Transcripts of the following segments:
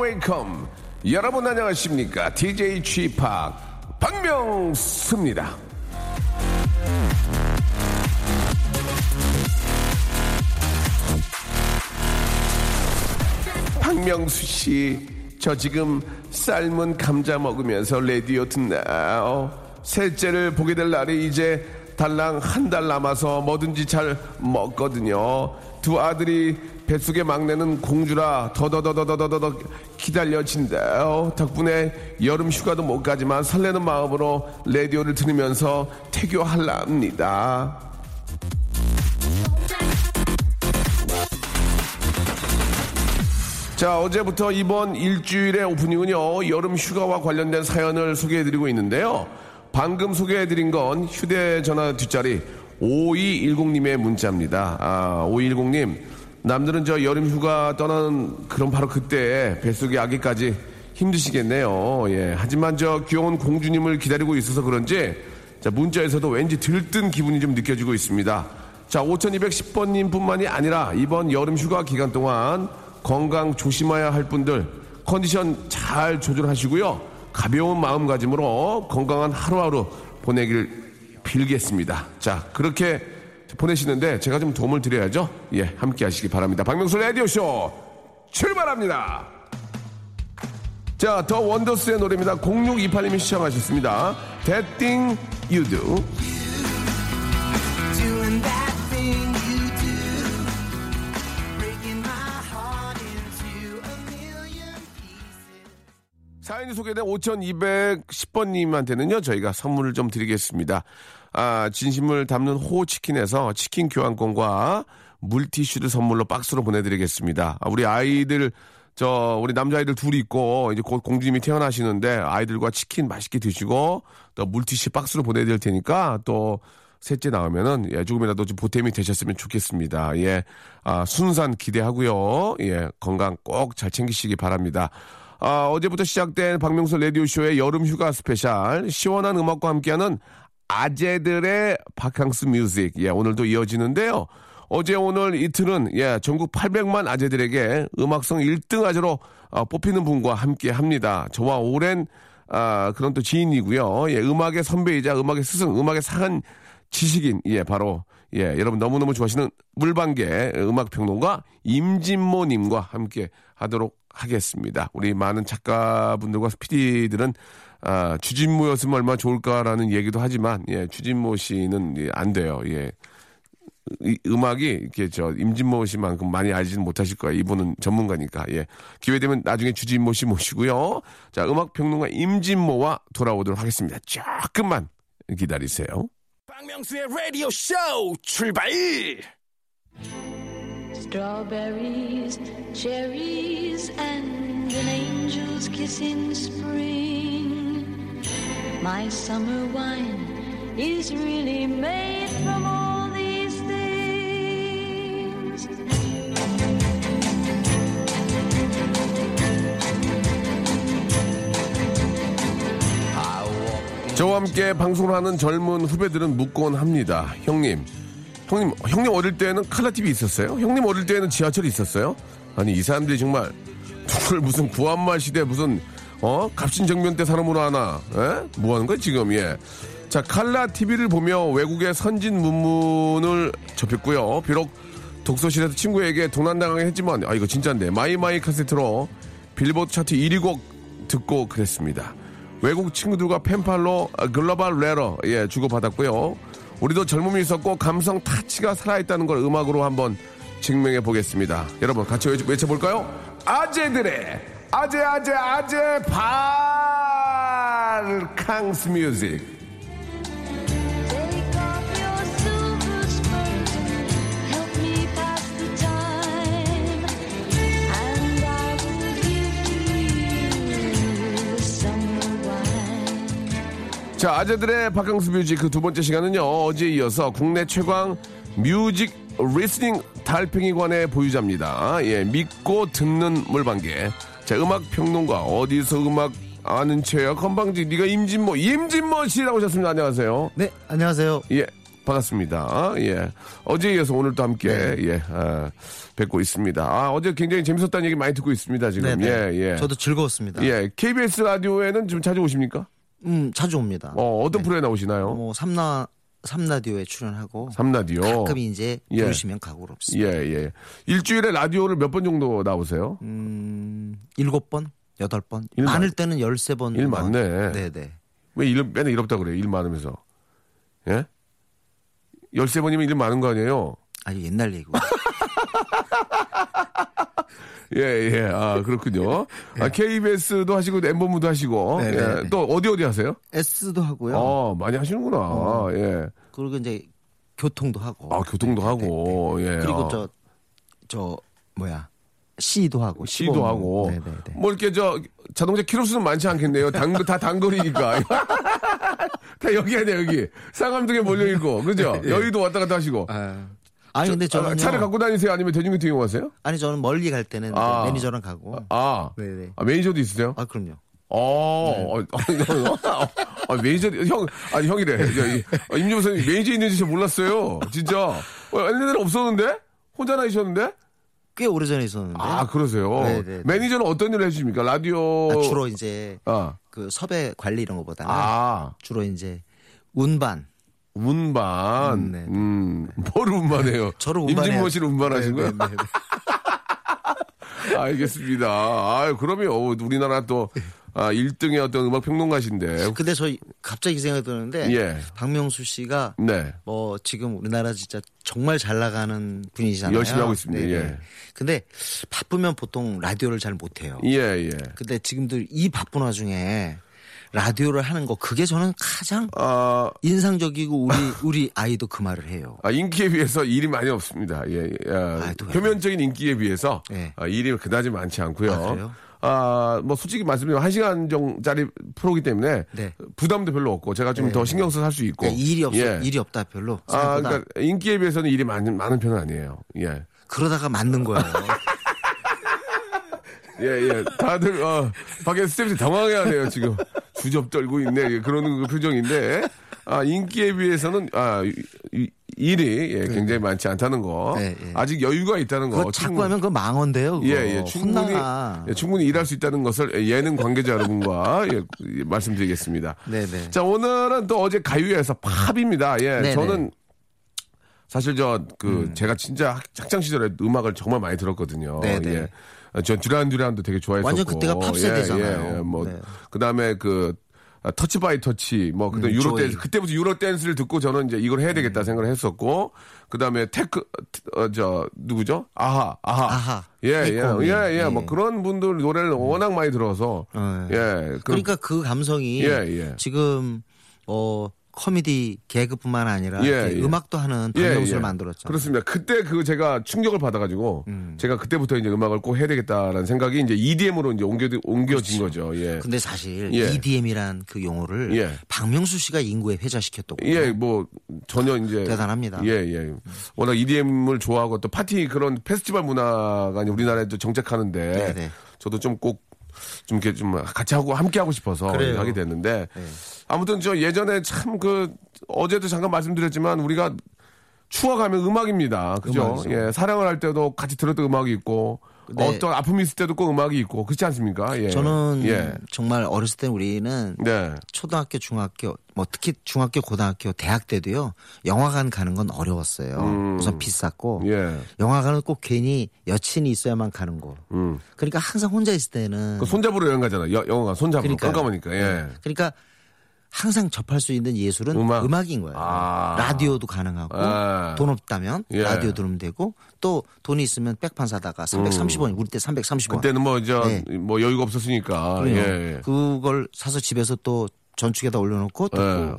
welcome. 여러분 안녕하십니까? DJ Chip 박명수입니다. 박명수 씨, 저 지금 삶은 감자 먹으면서 라디오 듣나요? 셋째를 보게 될 날이 이제 달랑 한 달 남아서 뭐든지 잘 먹거든요. 두 아들이 뱃속의 막내는 공주라 더더더더더더더 기다려진다요. 덕분에 여름 휴가도 못 가지만 설레는 마음으로 라디오를 들으면서 태교할랍니다. 자, 어제부터 이번 일주일의 오프닝은요, 여름 휴가와 관련된 사연을 소개해드리고 있는데요. 방금 소개해드린 건 휴대전화 뒷자리 5210님의 문자입니다. 아, 5210님. 남들은 저 여름 휴가 떠나는 그런 바로 그때 뱃속의 아기까지 힘드시겠네요. 예. 하지만 저 귀여운 공주님을 기다리고 있어서 그런지 자, 문자에서도 왠지 들뜬 기분이 좀 느껴지고 있습니다. 자, 5210번님 뿐만이 아니라 이번 여름 휴가 기간 동안 건강 조심해야 할 분들 컨디션 잘 조절하시고요. 가벼운 마음가짐으로 건강한 하루하루 보내길 빌겠습니다. 자, 그렇게 보내시는데 제가 좀 도움을 드려야죠. 예, 함께 하시기 바랍니다. 박명수 라디오쇼 출발합니다. 자, 더 원더스의 노래입니다. 0628님이 시청하셨습니다. That thing you do. 사연이 소개된 5210번님한테는요, 저희가 선물을 좀 드리겠습니다. 아, 진심을 담는 호치킨에서 치킨 교환권과 물티슈를 선물로 박스로 보내드리겠습니다. 아, 우리 아이들, 저, 우리 남자아이들 둘이 있고, 이제 곧 공주님이 태어나시는데, 아이들과 치킨 맛있게 드시고, 또 물티슈 박스로 보내드릴 테니까, 또, 셋째 나오면은, 예, 조금이라도 좀 보탬이 되셨으면 좋겠습니다. 예, 아, 순산 기대하고요. 예, 건강 꼭 잘 챙기시기 바랍니다. 아, 어제부터 시작된 박명수 라디오쇼의 여름 휴가 스페셜, 시원한 음악과 함께하는 아재들의 바캉스 Music. 예, 오늘도 이어지는데요. 어제 오늘 이틀은 예, 전국 800만 아재들에게 음악성 1등 아재로 어, 뽑히는 분과 함께 합니다. 저와 오랜 아, 그런 또 지인이고요. 예, 음악의 선배이자 음악의 스승, 음악의 상한 지식인, 예, 바로, 예, 여러분 너무너무 좋아하시는 물방개 음악평론가 임진모님과 함께 하도록 하겠습니다. 우리 많은 작가분들과 PD들은 아, 주진모였으면 얼마나 좋을까라는 얘기도 하지만, 예, 주진모 씨는 예, 안 돼요. 예. 이 음악이 이렇게 저 임진모 씨만큼 많이 알지는 못하실 거예요. 이분은 전문가니까. 예. 기회 되면 나중에 주진모 씨 모시고요. 자, 음악 평론가 임진모와 돌아오도록 하겠습니다. 조금만 기다리세요. 박명수의 라디오 쇼 출발! Strawberries, cherries, and an angel's kiss in spring. My summer wine is really made from all these things. 저와 함께 방송을 하는 젊은 후배들은 묻곤 합니다. 형님, 형님, 형님 어릴 때는 칼라 TV 있었어요? 형님 어릴 때는 지하철 있었어요? 아니 이 사람들이 정말 누굴 무슨 구한말 시대 무슨 어 갑신정변 때 사람으로 하나? 에? 뭐 하는 거야 지금 예. 자 칼라 TV를 보며 외국의 선진 문물을 접했고요. 비록 독서실에서 친구에게 도난당하긴 했지만 아 이거 진짜인데 마이마이 카세트로 빌보드 차트 1위 곡 듣고 그랬습니다. 외국 친구들과 펜팔로 글로벌 레러 예 주고받았고요. 우리도 젊음이 있었고 감성 타치가 살아있다는 걸 음악으로 한번 증명해 보겠습니다. 여러분 같이 외쳐, 외쳐볼까요? 아재들의 아재 아재 아재 발캉스 뮤직 자, 아재들의 바캉스 뮤직 그 두 번째 시간은요, 어제에 이어서 국내 최강 music listening 달팽이관의 보유자입니다. 예, 믿고 듣는 물방개. 자, 음악 평론가, 어디서 음악 아는 체야 건방지, 네가 임진모, 임진모 씨라고 오셨습니다. 안녕하세요. 네, 안녕하세요. 예, 반갑습니다. 예. 어제에 이어서 오늘 또 함께, 네. 예, 아, 뵙고 있습니다. 아, 어제 굉장히 재밌었다는 얘기 많이 듣고 있습니다, 지금. 네, 예, 네. 예. 저도 즐거웠습니다. 예, KBS 라디오에는 좀 자주 오십니까? 음, 자주 옵니다. 어, 어떤 프로에 나오시나요? 뭐 삼나 삼라디오에 출연하고 삼라디오. 가끔 이제 예. 부르시면 가고 없습니다. 예, 예. 일주일에 라디오를 몇 번 정도 나오세요? 음, 일곱 번, 여덟 번, 일 많을 많- 때는 열세 번. 일 많네. 네, 네. 왜 일, 맨날 일 없다 그래요? 일 많으면서. 예? 열세 번이면 일 많은 거 아니에요? 아니 옛날 얘기고. 예, 예. 아, 그렇군요. 아, KBS도 하시고, 엠본무도 하시고. 네, 예. 네, 네. 또 어디 어디 하세요? S도 하고요. 어, 많이 하시는구나. 예. 그리고 이제 교통도 하고. 아, 교통도 네, 네, 하고. 네, 네. 예. 그리고 아. 저 저 뭐야 C도 하고 시범. 하고. 네, 네, 네. 뭐 이렇게 저 자동차 키로수는 많지 않겠네요. 단, 다 단거리니까. 다 여기 아니야, 여기. 상암동에 몰려 있고. 그죠? 여의도 왔다 갔다 하시고. 아, 아니 근데 저- 아, 저는 차를 갖고 다니세요? 아니면 대중교통 이용하세요? 아니 저는 멀리 갈 때는 아. 매니저랑 가고. 아. 네네. 아, 매니저도 있으세요? 아 그럼요. 어, 어, 어, 아, 매니저, 형, 아니, 형이래. 아, 임진모 선생님 매니저 있는지 저 몰랐어요. 진짜. 어, 옛날에 없었는데? 혼자 다니셨는데? 꽤 오래 전에 있었는데. 아, 그러세요. 네, 네, 네. 매니저는 어떤 일을 해주십니까? 라디오. 아, 주로 이제 아, 그 섭외 관리 이런 거보다는 아, 주로 이제 운반. 운반. 음, 네, 네. 음, 뭘 운반해요? 저를 운반해요. 임진모 씨를 운반하신 네, 거예요? 네, 네, 네. 알겠습니다. 아, 그러면 어, 우리나라 또 아, 1등의 어떤 음악 평론가신데. 근데 저 갑자기 생각이 드는데 예. 박명수 씨가 네. 뭐 지금 우리나라 진짜 정말 잘 나가는 분이잖아요. 열심히 하고 있습니다. 예. 근데 바쁘면 보통 라디오를 잘 못 해요. 예, 예. 근데 지금들 이 바쁜 와중에 라디오를 하는 거 그게 저는 가장 아, 인상적이고 우리 우리 아이도 그 말을 해요. 아, 인기에 비해서 일이 많이 없습니다. 예, 예. 아, 아, 표면적인 인기에 비해서 예. 아, 일이 그다지 많지 않고요. 아? 아, 뭐 솔직히 말씀드리면 한 시간 정짜리 프로기 때문에 네. 부담도 별로 없고 제가 좀더 신경 써서 할 수 있고 그러니까 일이 없어 예. 일이 없다 별로. 아, 생각보다 그러니까 인기에 비해서는 일이 많은 많은 편은 아니에요. 예. 그러다가 맞는 거예요. 예, 예. 다들, 어, 밖에 스태프들이 당황해하네요, 지금. 주접 떨고 있네. 예, 그런 그 표정인데. 아, 인기에 비해서는, 아, 일이, 예, 굉장히 많지 않다는 거. 네, 예. 아직 여유가 있다는 거. 자꾸 하면 그거 망언데요. 예, 예. 충분히. 예, 충분히 일할 수 있다는 것을 예능 관계자 여러분과 예, 예, 말씀드리겠습니다. 네 네. 자, 오늘은 또 어제 가요에서 팝입니다. 예, 네네. 저는 사실 저, 그, 제가 진짜 학- 학창 시절에 음악을 정말 많이 들었거든요. 네 네. 예. 전 듀란 듀란도 되게 좋아했었고. 완전 그때가 팝 세대잖아요. 예, 예, 뭐, 네. 그 다음에 그, 아, Touch by Touch, 뭐, 그다음 음, 유로 조이. 댄스, 그때부터 유로 댄스를 듣고 저는 이제 이걸 해야 되겠다 음. 생각을 했었고, 그 다음에 테크, 어, 저, 누구죠? 아하, 아하. 아하. 예, 예. 예, 예, 뭐 예. 그런 분들 노래를 워낙 많이 들어서, 어, 예. 그럼- 그러니까 그 감성이 예, 예. 지금 어 코미디 개그뿐만 아니라 예, 예. 음악도 하는 예, 박명수를 예. 만들었죠. 그렇습니다. 그때 그 제가 충격을 받아가지고 음. 제가 그때부터 이제 음악을 꼭 해야 되겠다라는 생각이 이제 EDM으로 이제 옮겨 옮겨진 거죠. 예. 근데 사실 예. EDM이란 그 용어를 예. 박명수 씨가 인구에 회자시켰다고. 예, 뭐 전혀 이제 대단합니다. 예, 예. 워낙 EDM을 좋아하고 또 파티 그런 페스티벌 문화가 이제 우리나라에 또 정착하는데 네네. 저도 좀꼭 좀 이렇게 좀 같이 하고 함께 하고 싶어서 그래요. 하게 됐는데 네. 아무튼 저 예전에 참 그 어제도 잠깐 말씀드렸지만 우리가 추억하면 음악입니다. 그죠? 음악이죠. 예, 사랑을 할 때도 같이 들었던 음악이 있고 네. 어떤 아픔이 있을 때도 꼭 음악이 있고 그렇지 않습니까? 예. 저는 예. 정말 어렸을 때 우리는 네. 초등학교, 중학교, 뭐 특히 중학교, 고등학교, 대학 때도요. 영화관 가는 건 어려웠어요. 음. 우선 비쌌고 예. 영화관은 꼭 괜히 여친이 있어야만 가는 거. 음. 그러니까 항상 혼자 있을 때는 그 손잡으로 여행 가잖아. 여, 영화가 손잡으로 그러니까요. 깜깜하니까. 예. 그러니까 항상 접할 수 있는 예술은 음악? 인 거예요. 아. 라디오도 가능하고 아. 돈 없다면 예. 라디오 들으면 되고 또 돈이 있으면 백판 사다가 330원 우리 때 330원. 음. 그때는 뭐, 저, 네. 뭐 여유가 없었으니까. 그래요. 예. 그걸 사서 집에서 또 전축에다 올려놓고 또 예.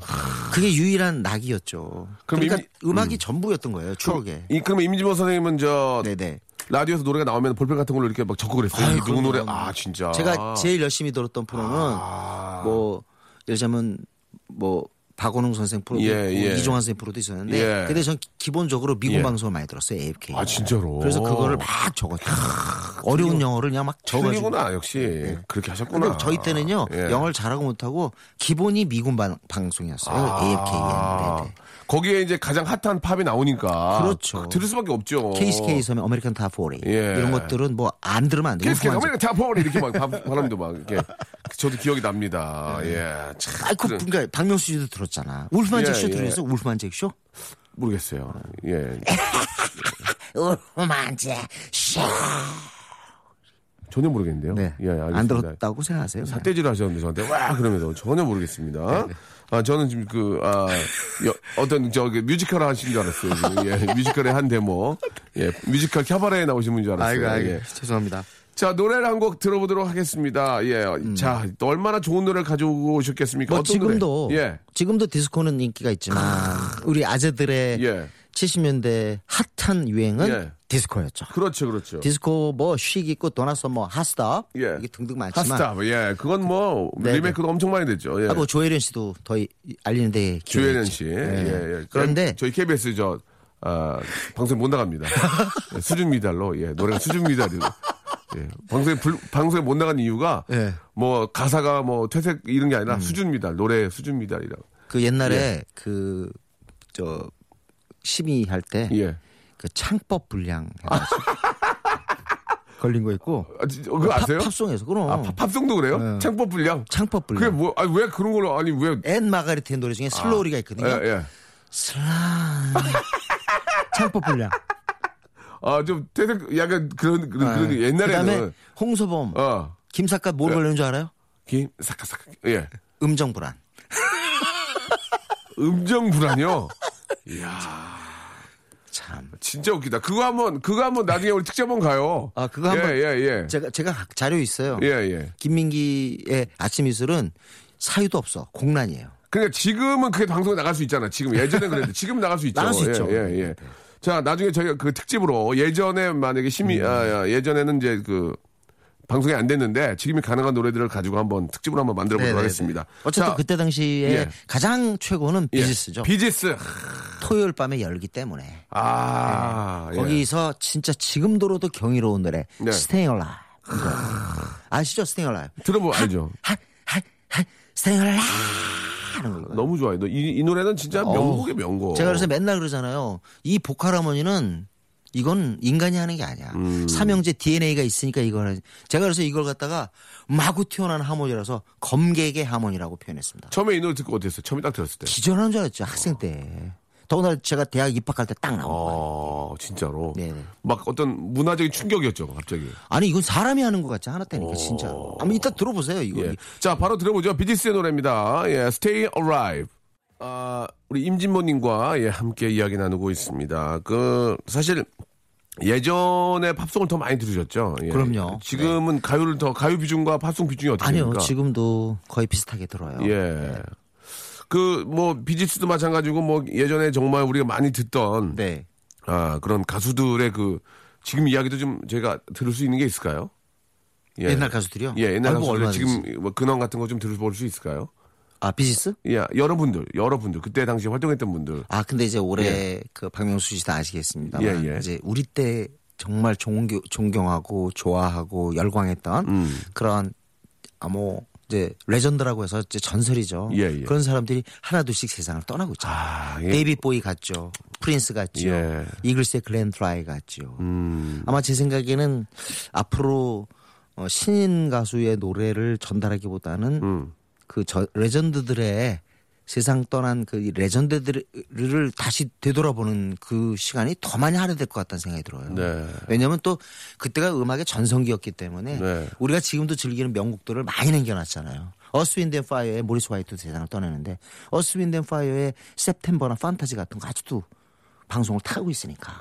그게 유일한 낙이었죠. 그럼 그러니까 이미- 음악이 전부였던 거예요. 추억에. 이, 그러면 임진모 선생님은 저, 네네. 라디오에서 노래가 나오면 볼펜 같은 걸로 이렇게 막. 아유, 이 누구 노래? 그럼요. 아, 진짜. 제가 제일 열심히 들었던 프로는 아. 뭐 예를 들자면 뭐 박원웅 선생 프로도 예, 있고 예. 이종환 선생 프로도 있었는데 예. 근데 전 기본적으로 미국 예. 방송을 많이 들었어요 AFK. 아, 진짜로. 그래서 그거를 막 적었죠. 어려운 영어를 그냥 막 적어가지고. 틀리구나, 역시. 그렇게 하셨구나. 저희 때는요 예. 영어를 잘하고 못하고 기본이 미군 방, 방송이었어요 아. AFKN에. 네, 네. 거기에 이제 가장 핫한 팝이 나오니까. 그렇죠. 들을 수밖에 없죠. KCK 섬의 American Top 40 예. 이런 것들은 뭐 안 들으면 안 돼요. 후한 American Top 4 이렇게 막 바- 바람도 막 이렇게. 저도 기억이 납니다. 예. 참. 아이 그 그래. 그러니까 박명수 씨도 들었잖아. 울프만 예, 잭쇼 예. 들으셨어? 울프만 잭쇼? 모르겠어요. 예. 울프만 잭쇼. 전혀 모르겠는데요. 네. 예, 알겠습니다. 안 들었다고 생각하세요? 삿대질 하셨는데 저한테 와 그러면서 전혀 모르겠습니다. 아 저는 지금 그 아, 여- 어떤 저기 뮤지컬 하신 줄 알았어요. 예, 뮤지컬의 한 데모. 예, 뮤지컬 캬바레에 나오신 분인 줄 알았어요. 예. 죄송합니다. 자 노래를 한 곡 들어보도록 하겠습니다. 예, 자또 얼마나 좋은 노래를 가지고 오셨겠습니까? 뭐 지금도 노래? 예, 지금도 디스코는 인기가 있지만 우리 아재들의 예, 70년대 핫한 유행은 예. 디스코였죠. 그렇죠, 그렇죠. 디스코 뭐 쉬기 있고 떠나서 뭐 Hot Stuff 예. 이게 등등 많지만 Hot Stuff, 예, 그건 뭐 네, 리메이크도 엄청 많이 됐죠. 예. 아, 뭐 조혜련 씨도 더 이- 알리는데 조혜련. 씨. 네. 예, 예. 그런데 저희 KBS 저 아, 방송 못 나갑니다. 예, 수준 미달로 예, 노래가 수준 미달이. 예, 방송에 불, 방송에 못 나간 이유가 예. 뭐 가사가 뭐 왜색 이런 게 아니라 수준 미달 노래 수준 미달이라고. 그 옛날에 예. 그저 심의할 때 그 예. 창법 불량 해가지고 걸린 거 있고 아, 진짜 그거 아세요? 팝, 송에서 그럼 아, 팝- 팝송도 그래요? 네. 창법 불량. 창법 그게 불량. 뭐, 아니, 왜 그런 걸로, 아니, 왜. 앤 마가리트의 노래 중에 Slowly가 있거든요. 예, 예. Slowly 창법 불량. 아, 좀 퇴색, 약간 그런, 그런, 그런 네. 옛날에는. 그다음에 홍서범, 어, 김삿갓 뭘 걸리는 줄 알아요? 김, 사카 사카. 예. 음정 불안. 음정 불안이요? 참. 진짜 웃기다. 그거 한번, 그거 한번 나중에 우리 특집 한번 가요. 아 그거 한번 예, 예, 예. 제가 제가 자료 있어요. 예, 예. 김민기의 아침 이슬은 사유도 없어 공란이에요. 그러니까 지금은 그게 방송에 나갈 수 있잖아. 지금 예전에 그랬는데 지금 나갈 수 있죠. 나갈 수 예, 있죠. 예, 예. 자, 나중에 저희가 그 특집으로 예전에 만약에 심의, 음. 아, 아, 예전에는 이제 그 방송이 안 됐는데 지금이 가능한 노래들을 가지고 한번 특집으로 한번 만들어 보도록. 하겠습니다. 어쨌든 자, 그때 당시에 예. 가장 최고는 예. 비지스죠. 비지스. 토요일 밤에 열기 때문에 아, 예. 거기서 진짜 지금 들어도 경이로운 노래 네. 이거. 아시죠 Alive 들어보 알죠. 거 너무 좋아요. 이, 이 노래는 진짜 명곡의 명곡. 제가 그래서 맨날 그러잖아요 이 보컬 하모니는 이건 인간이 하는 게 아니야. 음. 삼형제 DNA가 있으니까 이거는 제가 그래서 이걸 갖다가 마구 튀어나온 하모니라서 검객의 하모니라고 표현했습니다. 처음에 이 노래 듣고 어땠어요? 처음에 딱 들었을 때. 기절하는 줄 알았죠 학생 때. 더구나 제가 대학 입학할 때 딱 나온 거예요. 어, 진짜로. 네네. 막 어떤 문화적인 충격이었죠, 갑자기. 아니 이건 사람이 하는 것 같지 않았다니까 진짜. 한번 이따 들어보세요 이거. 예. 자, 바로 들어보죠. 비지스의 노래입니다. 예, Stay Alive. 아, 우리 임진모님과 예, 함께 이야기 나누고 있습니다. 그, 사실, 예전에 팝송을 더 많이 들으셨죠? 예. 그럼요. 지금은 가요를 더, 가요 비중과 팝송 비중이 어떻게 아니요 됩니까? 지금도 거의 비슷하게 들어요. 예. 그, 뭐, 비지스도 마찬가지고, 뭐, 예전에 정말 우리가 많이 듣던, 네. 아, 그런 가수들의 그, 지금 이야기도 좀 제가 들을 수 있는 게 있을까요? 예. 옛날 가수들이요? 예, 옛날 가수들. 지금 뭐 근황 같은 거 좀 들어볼 수 있을까요? 아 비지스? 예, 여러분들, 여러분들 그때 당시 활동했던 분들. 아 근데 이제 올해 그 박명수 씨도 아시겠습니다만 예, 예. 이제 우리 때 정말 존경, 존경하고 좋아하고 열광했던 음. 그런 아뭐 이제 레전드라고 해서 이제 전설이죠. 예, 예. 그런 사람들이 하나둘씩 세상을 떠나고 있잖아요. 아, 예. 데이빗 보위 갔죠. 프린스 갔죠. 예. 이글스의 글렌 프라이 갔죠. 음. 아마 제 생각에는 앞으로 어, 신인 가수의 노래를 전달하기보다는 음. 그 저, 레전드들의 세상 떠난 그 레전드들을 다시 되돌아보는 그 시간이 더 많이 할애될 것 같다는 생각이 들어요. 네. 왜냐하면 또 그때가 음악의 전성기였기 때문에 네. 우리가 지금도 즐기는 명곡들을 많이 남겨놨잖아요. 어스 윈드 앤 파이어의 모리스 화이트 세상을 떠나는데 어스 윈드 앤 파이어의 September나 Fantasy 같은 거 아직도 방송을 타고 있으니까.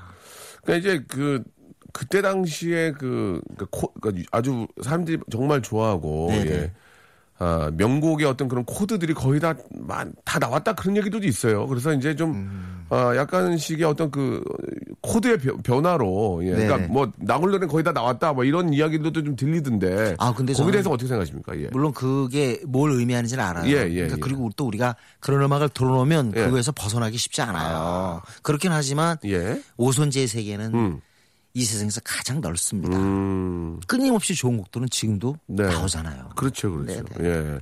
그러니까 이제 그 그때 당시에 그, 그 코, 그러니까 아주 사람들이 정말 좋아하고 네네. 예. 아, 명곡의 어떤 그런 코드들이 거의 다, 만- 다 나왔다 그런 얘기도 있어요. 그래서 이제 좀, 음. 아, 약간씩의 어떤 그 코드의 변- 변화로, 예. 그러니까 네네. 뭐, 나홀로는 거의 다 나왔다, 뭐 이런 이야기들도 좀 들리던데. 아, 근데 거기에 대해서 어떻게 생각하십니까? 예. 물론 그게 뭘 의미하는지는 알아요. 예, 예, 그러니까 예. 그리고 또 우리가 그런 음악을 들어놓으면 예. 그거에서 벗어나기 쉽지 않아요. 그렇긴 하지만 예. 오손지의 세계는 음. 이 세상에서 가장 넓습니다. 음. 끊임없이 좋은 곡들은 지금도 네. 나오잖아요. 그렇죠, 그렇죠. 네네. 예.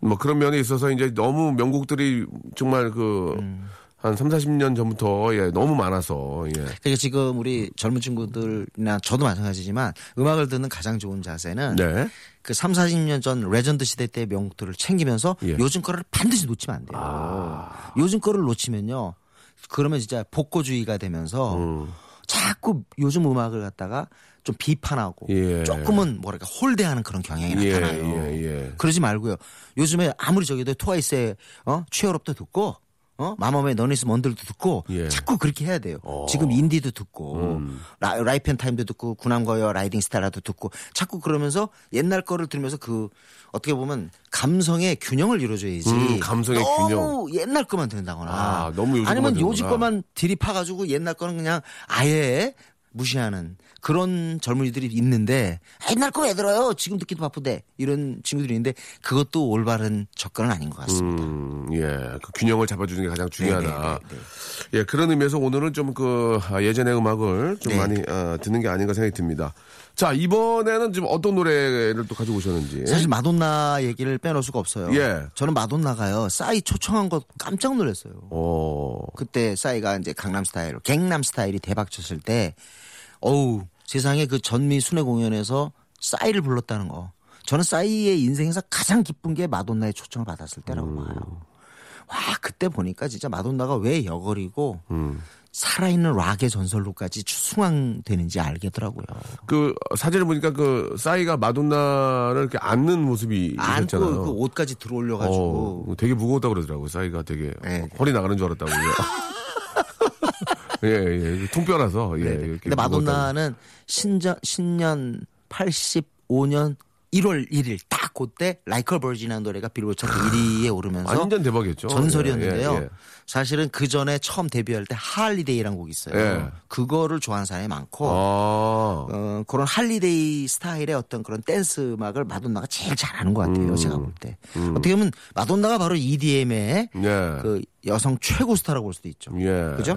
뭐 그런 면에 있어서 이제 너무 명곡들이 정말 그, 음. 한 3, 40년 전부터 예, 너무 많아서 예. 그러니까 지금 우리 젊은 친구들이나 저도 마찬가지지만 음악을 듣는 가장 좋은 자세는 네. 그 3, 40년 전 레전드 시대 때의 명곡들을 챙기면서 예. 요즘 거를 반드시 놓치면 안 돼요. 요즘 거를 놓치면요. 그러면 진짜 복고주의가 되면서 음. 자꾸 요즘 음악을 갖다가 좀 비판하고 예. 조금은 뭐랄까 홀대하는 그런 경향이 예, 나타나요. 예, 예. 그러지 말고요. 요즘에 아무리 저기도 트와이스의 어? 취업도 듣고 어? 마마무의 넌 is 뭔들도 듣고 예. 자꾸 그렇게 해야 돼요. 지금 인디도 듣고 음. 라, 라이프 앤 타임도 듣고 구남과여 라이딩 스텔라도 듣고 자꾸 그러면서 옛날 거를 들으면서 그 어떻게 보면 감성의 균형을 이루어줘야지. 음, 감성의 너무 옛날 거만 듣는다거나 아, 너무 요즘 아니면 요즘. 거만 들이파가지고 옛날 거는 그냥 아예 무시하는 그런 젊은이들이 있는데 아, 옛날 거 왜 들어요? 지금 듣기도 바쁜데 이런 친구들이 있는데 그것도 올바른 접근은 아닌 것 같습니다. 음, 예. 그 균형을 잡아주는 게 가장 중요하다. 네, 네, 예, 그런 의미에서 오늘은 좀 그 예전의 음악을 좀 네. 많이 어, 듣는 게 아닌가 생각이 듭니다. 자, 이번에는 지금 어떤 노래를 또 가지고 오셨는지. 사실 마돈나 얘기를 빼놓을 수가 없어요. 예. 저는 마돈나가요. 싸이 초청한 거 깜짝 놀랐어요. 어, 그때 싸이가 이제 강남 스타일, 갱남 스타일이 대박 쳤을 때, 어우, 세상에 그 전미 순회 공연에서 싸이를 불렀다는 거. 저는 싸이의 인생에서 가장 기쁜 게 마돈나의 초청을 받았을 때라고 봐요. 와, 그때 보니까 진짜 마돈나가 왜 여걸이고, 살아있는 락의 전설로까지 숭앙되는지 알겠더라고요. 그 사진을 보니까 그 싸이가 마돈나를 이렇게 안는 모습이 안고 있었잖아요. 그 옷까지 들어올려가지고. 어, 되게 무거웠다 고 그러더라고요. 싸이가 되게 네. 허리 나가는 줄 알았다고. 예, 예. 통뼈라서. 예. 네. 근데. 마돈나는 신전, 신년 85년 1월 1일 딱 그때 Like a Virgin이라는 노래가 빌보드 차트 1위에 오르면서 완전 대박이었죠. 전설이었는데요. 예, 예, 예. 사실은 그 전에 처음 데뷔할 때 Holiday라는 곡이 있어요. 예. 그거를 좋아하는 사람이 많고 아, 어, 그런 Holiday 스타일의 어떤 그런 댄스 음악을 마돈나가 제일 잘하는 것 음. 같아요. 제가 볼 때. 어떻게 보면 마돈나가 바로 EDM의 예. 그 여성 최고 스타라고 볼 수도 있죠. 예. 그죠?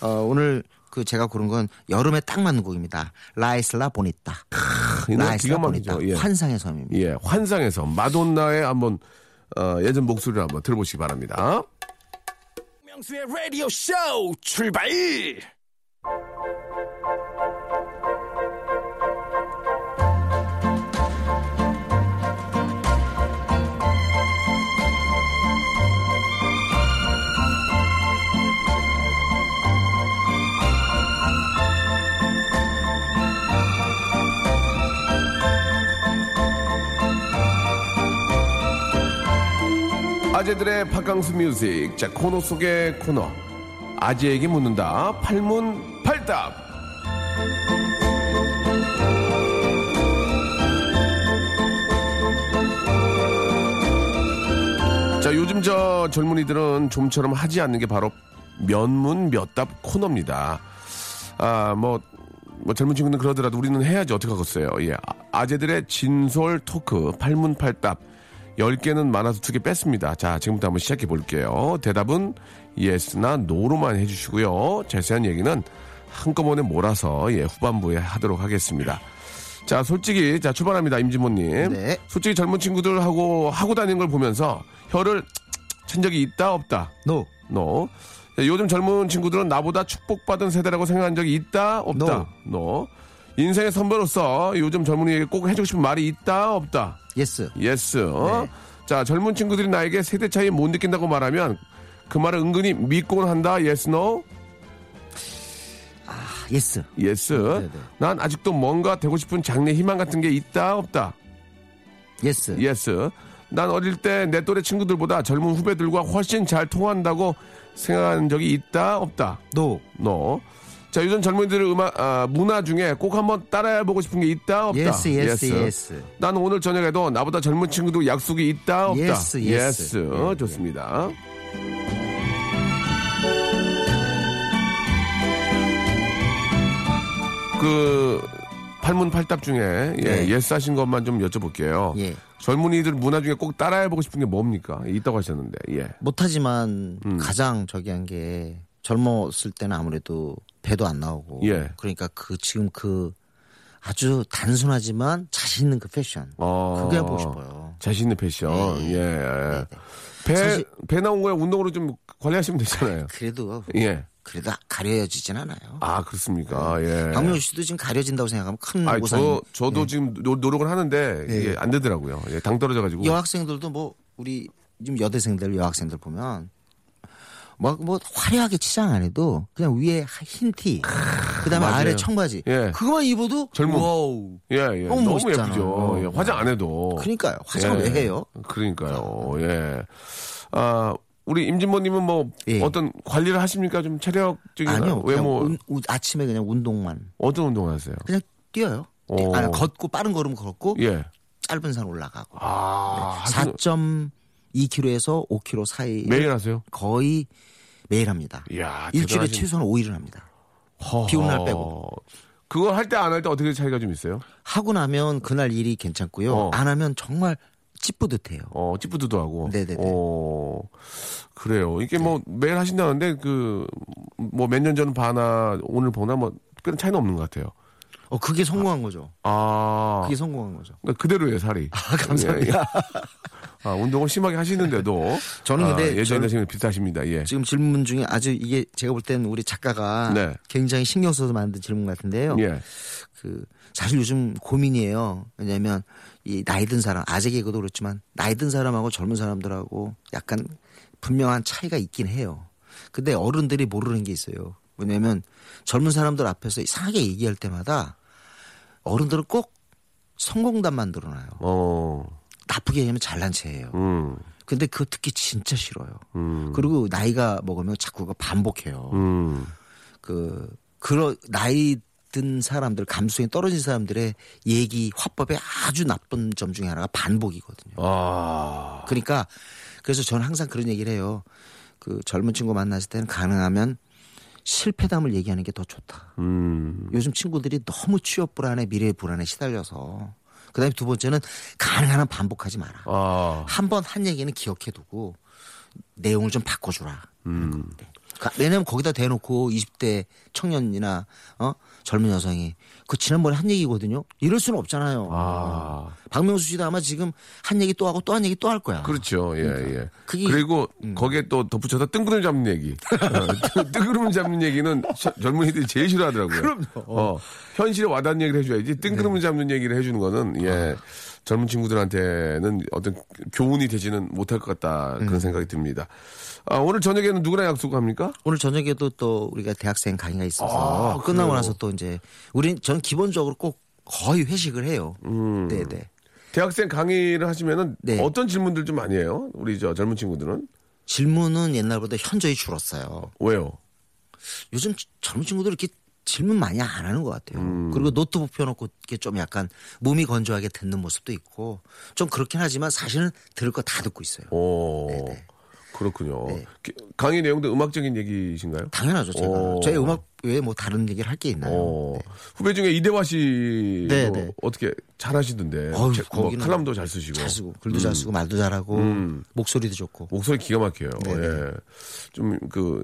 어, 오늘 그 제가 고른 건 여름에 딱 맞는 곡입니다. 라이슬라 보니타. 라이슬라. 보니타. 예. 환상의 섬입니다. 예, 환상에서 마돈나의 한번 어, 예전 목소리를 한번 들어보시기 바랍니다. 명수의 라디오 쇼 출발! 아재들의 바캉스 뮤직. 자, 코너 속의 코너. 아재에게 묻는다. 팔문 팔답. 자, 요즘 저 젊은이들은 좀처럼 하지 않는 게 바로 면문 몇답 코너입니다. 아, 뭐, 뭐 젊은 친구는 그러더라도 우리는 해야지 어떻게 하겠어요. 예. 아- 아재들의 진솔 토크 팔문팔답 10개는 많아서 두개 뺐습니다. 자, 지금부터 한번 시작해 볼게요. 대답은 yes나 no로만 해주시고요. 자세한 얘기는 한꺼번에 몰아서 예, 후반부에 하도록 하겠습니다. 자, 솔직히 자 출발합니다, 임진모님. 네. 솔직히 젊은 친구들하고 하고 다니는 걸 보면서 혀를 찬 적이 있다 없다. No. No. 요즘 젊은 친구들은 나보다 축복받은 세대라고 생각한 적이 있다 없다. No. 인생의 선배로서 요즘 젊은이에게 꼭 해주고 싶은 말이 있다 없다. Yes. Yes. 어? 네. 자, 젊은 친구들이 나에게 세대 차이 못 느낀다고 말하면 그 말을 은근히 믿곤 한다. Yes, no? 아, yes. Yes. 네, 난 아직도 뭔가 되고 싶은 장래 희망 같은 게 있다 없다. Yes. Yes. 난 어릴 때 내 또래 친구들보다 젊은 후배들과 훨씬 잘 통한다고 생각한 적이 있다 없다. No. No. 자 요즘 젊은이들의 음악 아, 문화 중에 꼭 한번 따라해보고 싶은 게 있다 없다. Yes yes yes. 난 오늘 저녁에도 나보다 젊은 친구도 약속이 있다 없다. Yes, yes. 어, 예, 좋습니다. 그 팔문팔답 중에 예, 네. yes 하신 것만 좀 여쭤볼게요. 예. 젊은이들 문화 중에 꼭 따라해보고 싶은 게 뭡니까? 있다고 하셨는데. 예. 못하지만 음. 가장 저기 한 게 젊었을 때는 아무래도 배도 안 나오고 예. 그러니까 그 지금 그 아주 단순하지만 자신 있는 그 패션 어, 그게 해보고 싶어요. 자신 있는 패션. 예, 예. 배, 사실- 배 나온 거에 운동으로 좀 관리하시면 되잖아요. 그래도 예. 그래도 가려지진 않아요. 아, 그렇습니까? 예. 박명수 씨도 지금 가려진다고 생각하면 큰 아니. 저, 저도 지금 노, 노력을 하는데 이게 예. 안 되더라고요. 예, 당 떨어져가지고. 여학생들도 뭐 우리 지금 여대생들 여학생들 보면 막 뭐 화려하게 치장 안 해도 그냥 위에 흰 티, 그다음에 맞아요. 아래 청바지, 예. 그거만 입어도 젊음. Wow. 예, 예. 너무 너무. 예쁘죠. 어. 예, 화장 안 해도. 그러니까요. 화장을 예. 왜 해요? 그러니까요. 예. 아, 우리 임진모님은 뭐 예. 어떤 관리를 하십니까? 좀 체력적인 아니요. 그냥 외모 운- 운- 아침에 그냥 운동만 어떤 운동을 하세요? 그냥 뛰어요. 오. 아니, 걷고 빠른 걸음 걷고 예. 짧은 산 올라가고 아, 하시는- 4.2km에서 5km 사이 매일 하세요? 거의 매일 합니다. 이야, 일주일에 대단하신- 최소한 5일은 합니다. 허허. 비 오는 날 빼고. 그거 할때 안 할 때 어떻게 차이가 좀 있어요? 하고 나면 그날 일이 괜찮고요. 어. 안 하면 정말 찌뿌듯해요. 어, 찌뿌드도 하고. 네네네. 어, 그래요. 이게 뭐 매일 하신다는데 그 뭐 몇 년 전 봐나 오늘 보나 뭐 특별한 차이는 없는 것 같아요. 어 그게 성공한 거죠. 아, 그게 성공한 거죠. 그러니까 그대로예요 살이. 아, 감사합니다. 아, 운동을 심하게 하시는데도 저는 아, 근데 예전에 저는- 지금 비슷하십니다. 예. 지금 질문 중에 아주 이게 제가 볼 때는 우리 작가가 네. 굉장히 신경 써서 만든 질문 같은데요. 예. 그 사실 요즘 고민이에요. 왜냐하면 이 나이 든 사람 아재 개그도 그렇지만 나이 든 사람하고 젊은 사람들하고 약간 분명한 차이가 있긴 해요. 근데 어른들이 모르는 게 있어요. 왜냐하면 젊은 사람들 앞에서 이상하게 얘기할 때마다 어른들은 꼭 성공담 만 들어놔요. 어. 나쁘게 얘기하면 잘난 체예요. 음. 근데 그거 듣기 진짜 싫어요. 음. 그리고 나이가 먹으면 자꾸 반복해요. 음. 그 그런 나이 든 사람들 감수성이 떨어진 사람들의 얘기 화법의 아주 나쁜 점 중에 하나가 반복이거든요. 아. 그러니까 그래서 저는 항상 그런 얘기를 해요. 그 젊은 친구 만났을 때는 가능하면 실패담을 얘기하는 게 더 좋다. 음. 요즘 친구들이 너무 취업 불안에 미래 불안에 시달려서 그다음에 두 번째는 가능한 한 반복하지 마라. 아. 한번 한 얘기는 기억해두고 내용을 좀 바꿔주라. 음. 가- 왜냐면 거기다 대놓고 20대 청년이나 어 젊은 여성이 그 지난번에 한 얘기거든요. 이럴 수는 없잖아요. 아. 박명수 씨도 아마 지금 한 얘기 또 하고 또 한 얘기 또 할 거야. 그렇죠. 예, 예. 그게- 그리고 거기에 또 덧붙여서 뜬구름 잡는 얘기. 어, 뜬구름 잡는 얘기는 셔- 젊은이들이 제일 싫어하더라고요. 그럼요. 어, 현실에 와닿는 얘기를 해줘야지. 뜬구름 잡는 얘기를 해주는 거는, 예. 젊은 친구들한테는 어떤 교훈이 되지는 못할 것 같다. 그런 생각이 듭니다. 아, 오늘 저녁에는 누구랑 약속합니까? 오늘 저녁에도 또 우리가 대학생 강의가 있어서 아, 끝나고 그래요? 나서 또 이제 우린 저는 기본적으로 꼭 거의 회식을 해요. 음. 네네. 대학생 강의를 하시면은 네. 어떤 질문들 좀 많이 해요? 우리 저 젊은 친구들은? 질문은 옛날보다 현저히 줄었어요. 왜요? 요즘 젊은 친구들 이렇게 질문 많이 안 하는 것 같아요. 음. 그리고 노트북 펴놓고 이렇게 좀 약간 몸이 건조하게 듣는 모습도 있고 좀 그렇긴 하지만 사실은 들을 거 다 듣고 있어요. 오. 네네. 그렇군요. 네. 기- 강의 내용도 음악적인 얘기신가요? 당연하죠, 제가. 오. 저희 음악 외에 뭐 다른 얘기를 할 게 있나요? 어, 후배 중에 이대화 씨도 네, 네. 어떻게 잘하시던데 어휴, 제- 뭐 칼럼도 잘 쓰시고 잘 쓰고 글도 잘 쓰고 말도 잘하고 음. 목소리도 좋고. 목소리 기가 막혀요. 예. 좀그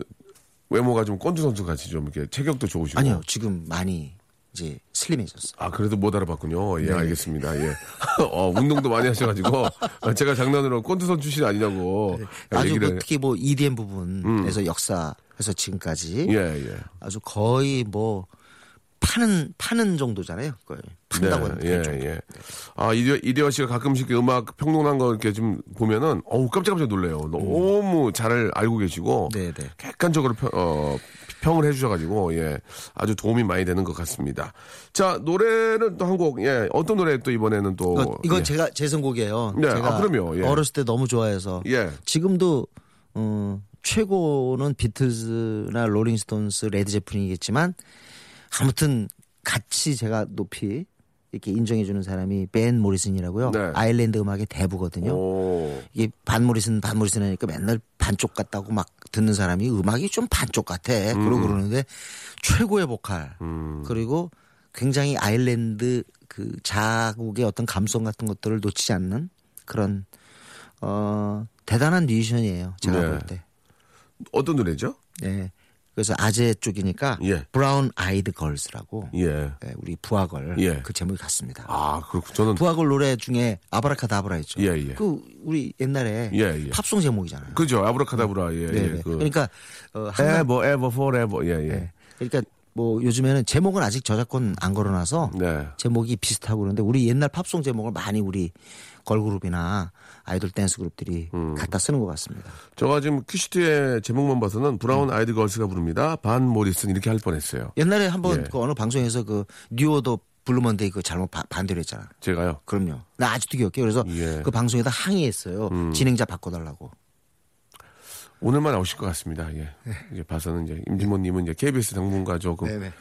외모가 좀 꼰두 선수 같이 좀 이렇게 체격도 좋으시고. 아니요, 지금 많이 이제 슬림해졌어요. 아 그래도 못 알아봤군요. 예, 네네. 알겠습니다. 예. 어, 운동도 많이 하셔가지고 제가 장난으로 꼰두 선 출신 아니냐고 아주 얘기를. 뭐 특히 뭐 EDM 부분에서 역사에서 지금까지 예, 예. 아주 거의 뭐 파는 파는 정도잖아요. 거의 판다고 하면 예, 정도. 예. 아, 이대, 이대화 씨가 가끔씩 이렇게 음악 평론한 거 이렇게 좀 보면은, 어우, 깜짝깜짝 놀래요. 너무 잘 알고 계시고, 네, 네. 객관적으로 평, 어, 평을 해주셔가지고 예 아주 도움이 많이 되는 것 같습니다. 자 노래는 또한 곡 예 어떤 노래 또 이번에는 또 이거, 이건 예. 제가 제 선곡이에요. 네, 제가 아, 그럼요. 예. 어렸을 때 너무 좋아해서 예. 지금도 어, 최고는 비틀즈나 롤링스톤스, 레드제플린이겠지만 아무튼 같이 제가 높이 이렇게 인정해주는 사람이 밴 모리슨이라고요. 네. 아일랜드 음악의 대부거든요. 오. 이게 반 모리슨 반 모리슨 하니까 맨날 반쪽 같다고 막 듣는 사람이 음악이 좀 반쪽 같아. 그러고 그러는데 최고의 보컬 그리고 굉장히 아일랜드 그 자국의 어떤 감성 같은 것들을 놓치지 않는 그런 어 대단한 뮤지션이에요. 제가 네. 볼 때. 어떤 노래죠? 네. 그래서 아재 쪽이니까 예. 브라운 아이드 걸스라고 예. 네, 우리 브아걸 예. 그 제목이 같습니다. 아 그렇고 저는 브아걸 노래 중에 아브라카다브라 있죠. 예, 예. 그 우리 옛날에 예, 예. 팝송 제목이잖아요. 그죠 아브라카다브라 예. 네, 예. 네. 그 그러니까 어, 한나- ever ever forever 예 예. 네. 그러니까 뭐 요즘에는 제목은 아직 저작권 안 걸어놔서 네. 제목이 비슷하고 그런데 우리 옛날 팝송 제목을 많이 우리 걸그룹이나 아이돌 댄스 그룹들이 음. 갖다 쓰는 것 같습니다. 제가 지금 큐시트의 제목만 봐서는 브라운 아이드 걸스가 부릅니다. 반 모리슨 이렇게 할 뻔했어요. 옛날에 한번 예. 그 어느 방송에서 그 뉴오더 블루먼데이 그 잘못 바- 반대로 했잖아. 제가요. 그럼요. 나 아직도 기억해. 그래서 예. 음. 그 방송에다 항의했어요. 진행자 바꿔달라고. 오늘만 나오실 것 같습니다. 예. 이제 봐서는 이제 임진모님은 이제 KBS 당분간 조금 네 네.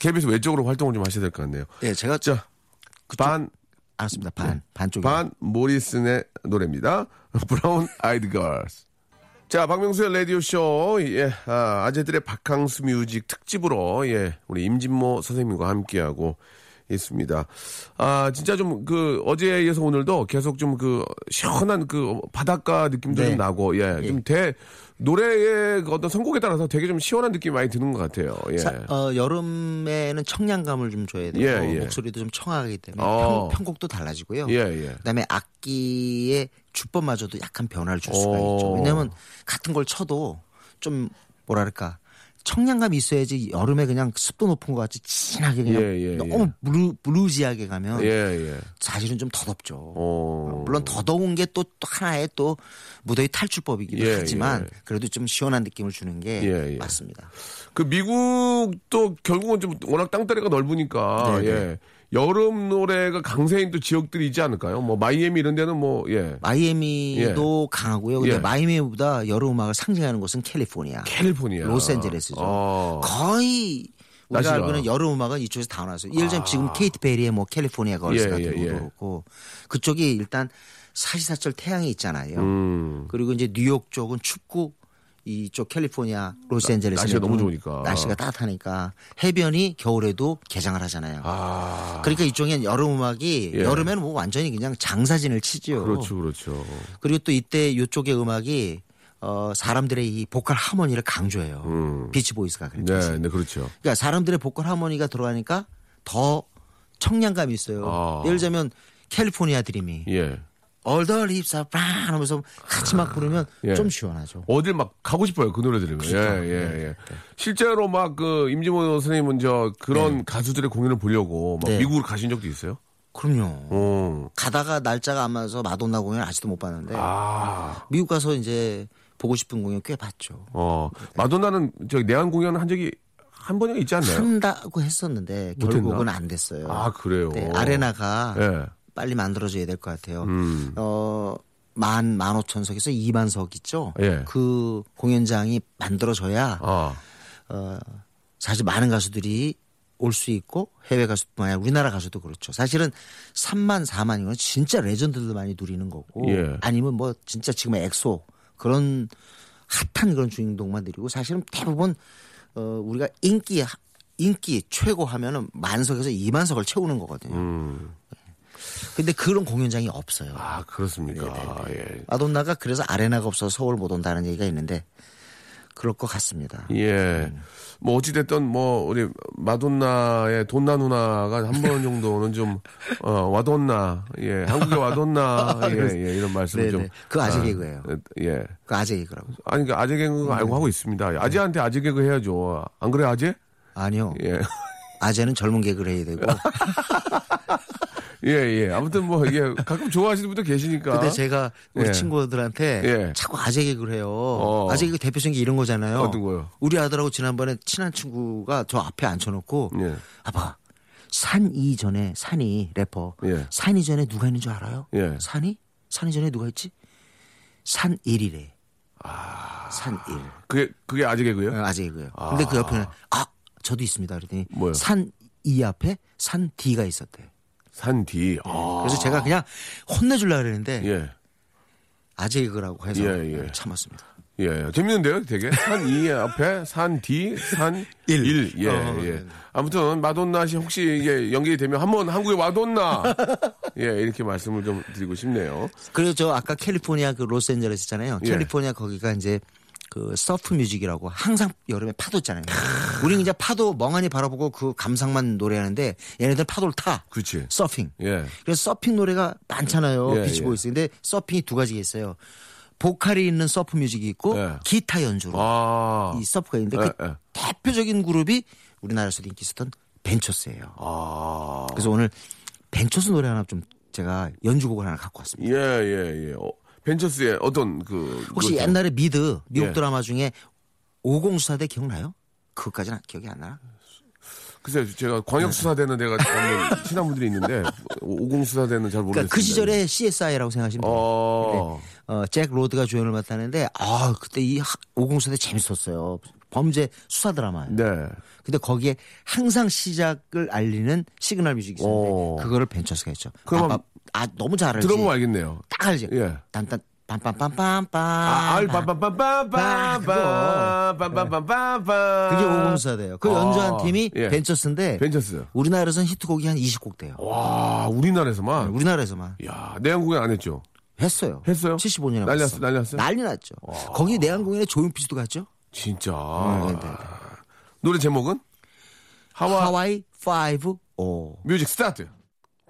KBS 외적으로 활동을 좀 하셔야 될 것 같네요. 네, 제가 자, 반, 알았습니다. 반, 반 쪽이. 반 모리슨의 노래입니다. 브라운 아이드 걸스. 자, 박명수의 라디오쇼, 예, 아, 아재들의 바캉스 music 특집으로, 예, 우리 임진모 선생님과 함께하고 있습니다. 아, 진짜 좀 그, 어제에 이어서 오늘도 계속 좀 그, 시원한 그, 바닷가 느낌도 네. 좀 나고, 예, 좀 대, 노래의 그 어떤 선곡에 따라서 되게 좀 시원한 느낌이 많이 드는 것 같아요. 예. 사- 어, 여름에는 청량감을 좀 줘야 되고 예, 예. 목소리도 좀 청하기 때문에 어. 편, 편곡도 달라지고요. 예, 예. 그다음에 악기의 주법마저도 약간 변화를 줄 수가 오. 있죠. 왜냐하면 같은 걸 쳐도 좀 뭐랄까 청량감이 있어야지 여름에 그냥 습도 높은 것 같이 진하게 그냥 예, 예, 너무 예. blue, bluesy하게 가면 예, 예. 사실은 좀 더 덥죠. 어. 물론 더 더운 게또또 하나의 또 무더위 탈출법이기도 예, 하지만 예. 그래도 좀 시원한 느낌을 주는 게 예, 예. 맞습니다. 그 미국도 결국은 좀 워낙 땅다리가 넓으니까 네, 예. 여름 노래가 강세인 또 지역들이 있지 않을까요? 뭐 마이애미 이런 데는 뭐 예. 마이애미도 강하고요. 근데 예. 마이애미보다 여름 음악을 상징하는 곳은 캘리포니아, 캘리포니아. 로스앤젤레스죠. 어. 거의 우리가 날씨가. 알고는 여름 음악은 이쪽에서 다 나왔어요. 예를 들면 지금 케이티 페리의 뭐 캘리포니아 걸스 예, 같은 예, 것도 예. 그렇고 그쪽이 일단 사시사철 태양이 있잖아요. 음. 그리고 이제 뉴욕 쪽은 춥고 이쪽 캘리포니아 로스앤젤레스 날씨가 너무 좋으니까. 날씨가 따뜻하니까 해변이 겨울에도 개장을 하잖아요. 아. 그러니까 이쪽엔 여름 음악이 예. 여름에는 뭐 완전히 그냥 장사진을 치죠. 그렇죠, 그렇죠. 그리고 또 이때 이쪽의 음악이 어 사람들의 이 보컬 하모니를 강조해요. 음. 비치보이스가 그랬듯이. 네, 네, 그렇죠. 그러니까 사람들의 보컬 하모니가 들어가니까 더 청량감이 있어요. 아. 예를 들자면 캘리포니아 드림이 예. All the are brown 하면서 같이 막 부르면 예. 좀 시원하죠. 어딜 막 가고 싶어요 그 노래 들으면 그러니까. 예, 예, 예. 실제로 막 그 임지모 선생님은 저 그런 가수들의 공연을 보려고 막 네. 미국으로 가신 적도 있어요? 그럼요. 어. 가다가 날짜가 안 맞아서 마돈나 공연 아직도 못 봤는데 아, 미국 가서 이제 보고 싶은 공연 꽤 봤죠. 어 마돈나는 저 내한 공연 한 적이 한 번이 있지 않나요? 한다고 했었는데? 결국은 안 됐어요. 아 그래요. 네, 아레나가 예. 빨리 만들어져야 될 것 같아요. 음. 어, 만, 만 오천 석에서 이만 석 있죠? 예. 그 공연장이 만들어져야, 아, 어, 사실 많은 가수들이 올 수 있고 해외 가수뿐만 아니라 우리나라 가수도 그렇죠. 사실은 3만, 4만이면 진짜 레전드들 많이 누리는 거고 예. 아니면 뭐 진짜 지금 엑소 그런 핫한 그런 주인공만 누리고 사실은 대부분 어, 우리가 인기, 인기 최고 하면은 만석에서 2만석을 채우는 거거든요. 음. 근데 그런 공연장이 없어요. 아 그렇습니까? 예. 마돈나가 그래서 아레나가 없어서 서울 못 온다는 얘기가 있는데 그럴 것 같습니다. 예. 뭐 어찌됐든 뭐 우리 마돈나의 돈나 누나가 한 번 정도는 좀 어, 와돈나 예 한국의 와돈나 예, 예 이런 말씀을 네네. 좀 그거 아재 아, 개그예요. 예그 아재 얘기라고. 아니 그 아재 개그 알고 하고 있습니다 아재한테 아재 개그 해야죠 안 그래 아재 아니요. 예 아재는 젊은 개그를 해야 되고 예, 예. 아무튼 뭐 이게 가끔 좋아하시는 분도 계시니까. 근데 제가 우리 예. 친구들한테 예. 자꾸 아재 개그를 해요. 어. 아재 개그 대표적인 게 이런 거잖아요. 어떤 거요? 우리 아들하고 지난번에 친한 친구가 저 앞에 앉혀놓고 예. 아빠 산 이전에 산이 래퍼 예. 산 이전에 누가 있는 줄 알아요? 예. 산이 산 이전에 누가 있지? 산 1이래. 산 1. 그게 그게 아직 개그예요? 어, 아재 개그예요. 근데 그 옆에는 아 저도 있습니다. 그랬더니 뭐요? 산2 앞에 산 D가 있었대. 산 뒤. 아. 그래서 제가 그냥 혼내주려고 그랬는데 예. 아재 개그라고 해서 예, 예. 참았습니다. 예, 재밌는데요, 되게. 산 2 앞에 산 뒤, 산 1. 예, 어, 예. 네. 아무튼 마돈나 씨 혹시 이게 연결이 되면 한번 한국에 와돈나. 예, 이렇게 말씀을 좀 드리고 싶네요. 그리고 저 아까 캘리포니아 그 로스앤젤레스 있잖아요. 예. 캘리포니아 거기가 이제 그 surf music이라고 항상 여름에 파도 있잖아요. 우리는 이제 파도 멍하니 바라보고 그 감상만 노래하는데 얘네들 파도를 타. 그렇지. 서핑. 예. 그래서 서핑 노래가 많잖아요. 예, 비치보이스. 근데 서핑이 두 가지가 있어요. 보컬이 있는 surf music이 있고 예. 기타 연주로 아. 이 surf가 있는데 그 예, 예. 대표적인 그룹이 우리나라에서도 인기 있었던 벤처스예요. 아. 그래서 오늘 벤처스 노래 하나 좀 제가 연주곡을 하나 갖고 왔습니다. 예, 예, 예. 어, 벤처스의 어떤 그. 혹시 노래- 옛날에 미드 미국 예. 드라마 중에 오공수사대 기억나요? 그것까지는 기억이 안 나나? 글쎄요, 제가 광역수사대는 데가 없는 친한 분들이 있는데, 오공수사대는 잘 모르겠어요. 그러니까 그 시절에 CSI라고 생각하시면 돼요. 어. 근데, 어, 잭 로드가 주연을 맡았는데 아 그때 이 하- 오공수사대 재밌었어요. 범죄 수사 드라마예요. 네. 근데 거기에 항상 시작을 알리는 시그널 뮤직이 있었는데 어. 그거를 벤처스가 했죠. 아, 아, 너무 잘 알지. 들어보면 알겠네요. 딱 알지. 예. 딴딴 빰빰빰빰빰. 아, 알, 빰빰빰빰빰빰. 빰빰빰빰빰. 그게 오공수사대예요. 그 연주한 팀이 예. 벤처스인데 벤처스. 우리나라에서는 히트곡이 한 20곡 돼요. 와, 우리나라에서만. 우리나라에서만 야, 내한공연 안 했죠? 했어요. 했어요? 75년에 난리 났어, 난리 났어요? 난리 났죠. 거기 내한공연에 조용필 씨도 갔죠. 진짜. 네, 네, 네. 노래 제목은? 하와 Hawaii 5 O. 뮤직 스타트.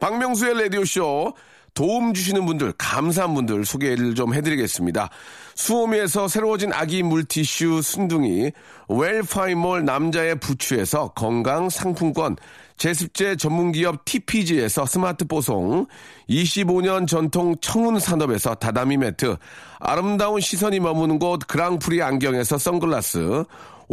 박명수의 라디오쇼 도움 주시는 분들, 감사한 분들 소개를 좀 해드리겠습니다. 수오미에서 새로워진 아기 물티슈 순둥이, 웰파이몰 남자의 부추에서 건강 상품권, 제습제 전문기업 TPG에서 스마트 뽀송, 25년 전통 청운 산업에서 다다미 매트, 아름다운 시선이 머무는 곳 그랑프리 안경에서 선글라스,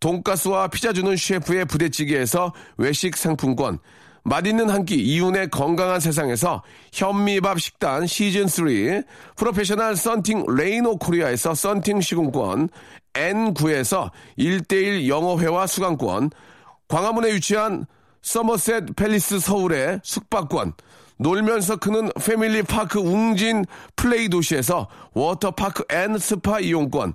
돈가스와 피자 주는 셰프의 부대찌개에서 외식 상품권, 맛있는 한 끼 이윤의 건강한 세상에서 현미밥 식단 시즌3 프로페셔널 썬팅 레이노 코리아에서 썬팅 시공권 N9에서 1대1 영어회화 수강권 광화문에 위치한 서머셋 팰리스 서울의 숙박권 놀면서 크는 패밀리 파크 웅진 플레이 도시에서 워터파크 and 스파 이용권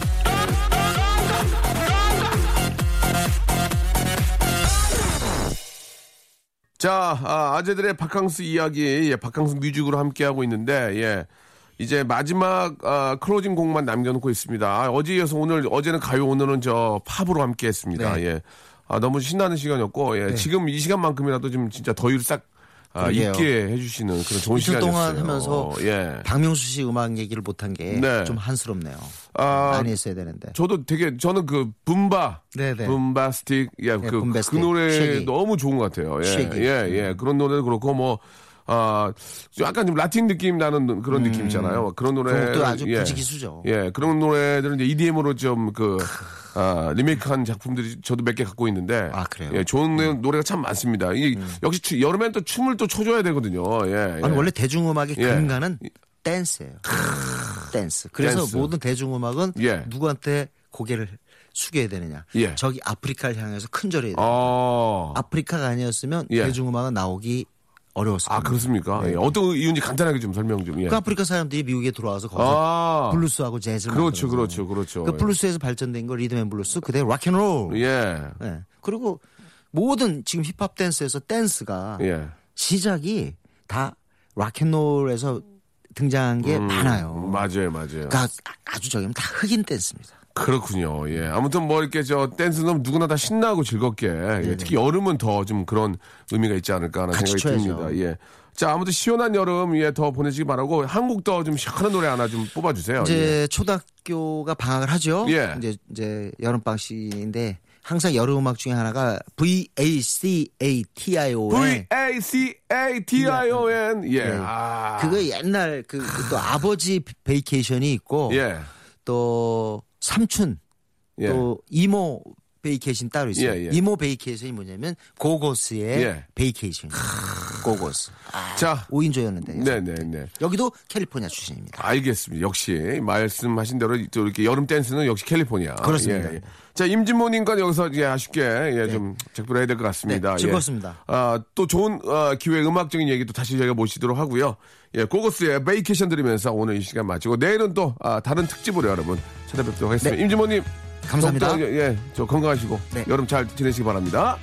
자, 아, 아재들의 바캉스 이야기, 예, 바캉스 뮤직으로 함께하고 있는데, 예. 이제 마지막, 아, closing 곡만 남겨놓고 있습니다. 아, 어제 이어서 오늘, 어제는 가요, 오늘은 저 팝으로 함께 했습니다. 네. 예. 아, 너무 신나는 시간이었고, 예. 지금 이 시간만큼이라도 좀 진짜 더위를 싹, 아. 잊게 해주시는 그런 좋은 시간이었어요. 동안 하면서 예. 박명수 씨 음악 얘기를 못한 게좀 네. 한스럽네요. 아, 많이 했어야 되는데. 저도 되게 저는 그 붐바, 네네. Boombastic, 예, 그, Boombastic. 그 노래 쉐기. 너무 좋은 것 같아요. 예, 쉐기. 음. 예, 예. 그런 노래도 그렇고 뭐. 아, 약간 좀 라틴 느낌 나는 그런 느낌 있잖아요. 그런 노래. 음. 그것도 아주 부지기수죠. 예, 그런 노래들은 이제 EDM으로 좀 그, 아, 리메이크한 작품들이 저도 몇 개 갖고 있는데. 아, 그래요? 예, 좋은 노래가 참 많습니다. 이 역시 추- 여름엔 또 춤을 또 춰줘야 되거든요. 예. 예. 아니 원래 대중음악의 예. 근간은 댄스예요. 댄스. 그래서 댄스. 모든 대중음악은 예. 누구한테 고개를 숙여야 되느냐. 예. 저기 아프리카를 향해서 큰절해야 돼. 어. 아프리카가 아니었으면 예. 대중음악은 나오기 어려웠을 아. 그렇습니까? 네. 예. 어떤 이유인지 간단하게 좀 설명 좀. 예. 그 아프리카 사람들이 미국에 들어와서 거기서 아. 블루스하고 재즈를 그렇죠. 그렇죠, 그렇죠. 그 블루스에서 발전된 거 리듬 앤 블루스 그대로 rock and roll. 예. 예. 그리고 모든 지금 힙합 댄스에서 댄스가 예. 시작이 다 rock and roll에서 등장한 게 많아요. 음, 맞아요, 맞아요. 그러니까 아주 저기는 다 흑인 댄스입니다. 그렇군요. 예. 아무튼 뭐 이렇게 저 댄스는 누구나 다 신나고 즐겁게 예. 특히 여름은 더 좀 그런 의미가 있지 않을까 하는 생각이 쳐야죠. 듭니다. 예. 자, 아무튼 시원한 여름 예, 더 보내시기 바라고 한국 더 좀 시원한 노래 하나 좀 뽑아 주세요. 이제 초등학교가 방학을 하죠. 예. 이제 이제 여름 방학 시인데 항상 여름 음악 중에 하나가 V A C A T I O V N. A C A T I O N 예. 예. 아. 그거 옛날 그 또 아버지 베이케이션이 있고 예. 또 삼촌 예. 또 이모 Vacation 따로 있어요. 예, 예. 이모 Vacation이 뭐냐면 고고스의 예. Vacation. 고고스. 아, 자. 5인조였는데. 네, 네, 네. 여기도 캘리포니아 출신입니다. 알겠습니다. 역시 말씀하신 대로 또 이렇게 여름 댄스는 역시 캘리포니아. 그렇습니다. 네. 예, 예. 자 임진모님과 여기서 예, 아쉽게 예, 좀 작별해야 될 것 같습니다. 네, 즐거웠습니다. 예. 아, 또 좋은 어, 기회 음악적인 얘기도 다시 저희가 모시도록 하고요. 예, 고고스의 Vacation 들으면서 오늘 이 시간 마치고 내일은 또 아, 다른 특집으로 여러분 찾아뵙도록 하겠습니다. 네. 임진모님 감사합니다. 예, 저 건강하시고 네. 여름 잘 지내시기 바랍니다.